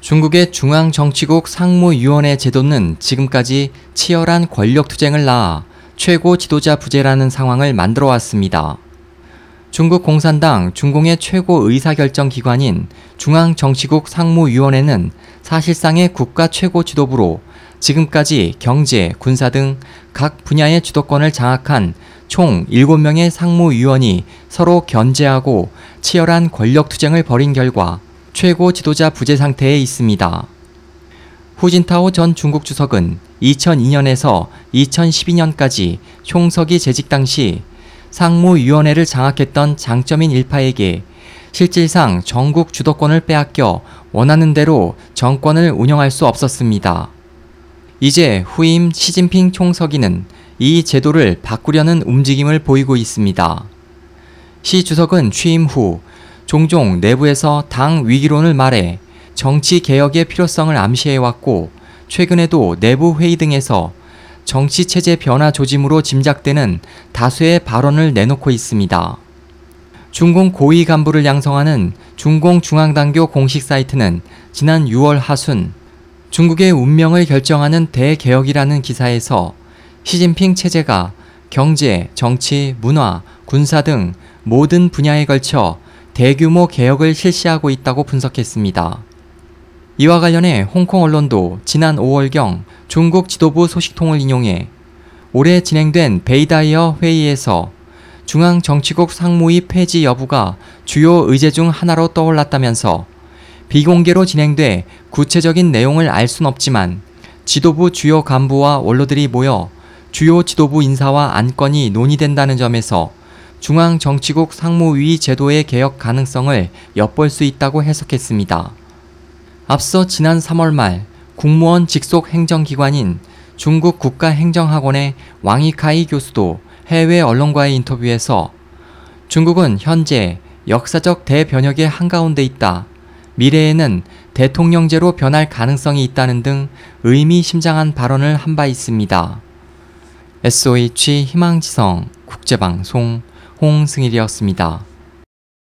중국의 중앙정치국 상무위원회 제도는 지금까지 치열한 권력 투쟁을 낳아 최고 지도자 부재라는 상황을 만들어 왔습니다. 중국 공산당 중공의 최고 의사결정 기관인 중앙정치국 상무위원회는 사실상의 국가 최고 지도부로 지금까지 경제, 군사 등 각 분야의 주도권을 장악한 총 7명의 상무위원이 서로 견제하고 치열한 권력 투쟁을 벌인 결과 최고 지도자 부재 상태에 있습니다. 후진타오 전 중국 주석은 2002년에서 2012년까지 총석이 재직 당시 상무위원회를 장악했던 장점인 일파에게 실질상 전국 주도권을 빼앗겨 원하는 대로 정권을 운영할 수 없었습니다. 이제 후임 시진핑 총서기는 이 제도를 바꾸려는 움직임을 보이고 있습니다. 시 주석은 취임 후 종종 내부에서 당 위기론을 말해 정치 개혁의 필요성을 암시해왔고 최근에도 내부 회의 등에서 정치 체제 변화 조짐으로 짐작되는 다수의 발언을 내놓고 있습니다. 중공 고위 간부를 양성하는 중공 중앙당교 공식 사이트는 지난 6월 하순 중국의 운명을 결정하는 대개혁이라는 기사에서 시진핑 체제가 경제, 정치, 문화, 군사 등 모든 분야에 걸쳐 대규모 개혁을 실시하고 있다고 분석했습니다. 이와 관련해 홍콩 언론도 지난 5월경 중국 지도부 소식통을 인용해 올해 진행된 베이다이어 회의에서 중앙정치국 상무위 폐지 여부가 주요 의제 중 하나로 떠올랐다면서 비공개로 진행돼 구체적인 내용을 알 순 없지만 지도부 주요 간부와 원로들이 모여 주요 지도부 인사와 안건이 논의된다는 점에서 중앙정치국 상무위 제도의 개혁 가능성을 엿볼 수 있다고 해석했습니다. 앞서 지난 3월 말 국무원 직속 행정기관인 중국 국가행정학원의 왕이카이 교수도 해외 언론과의 인터뷰에서 중국은 현재 역사적 대변혁의 한가운데 있다. 미래에는 대통령제로 변할 가능성이 있다는 등 의미심장한 발언을 한 바 있습니다. SOH 희망지성 국제방송 홍승일이었습니다.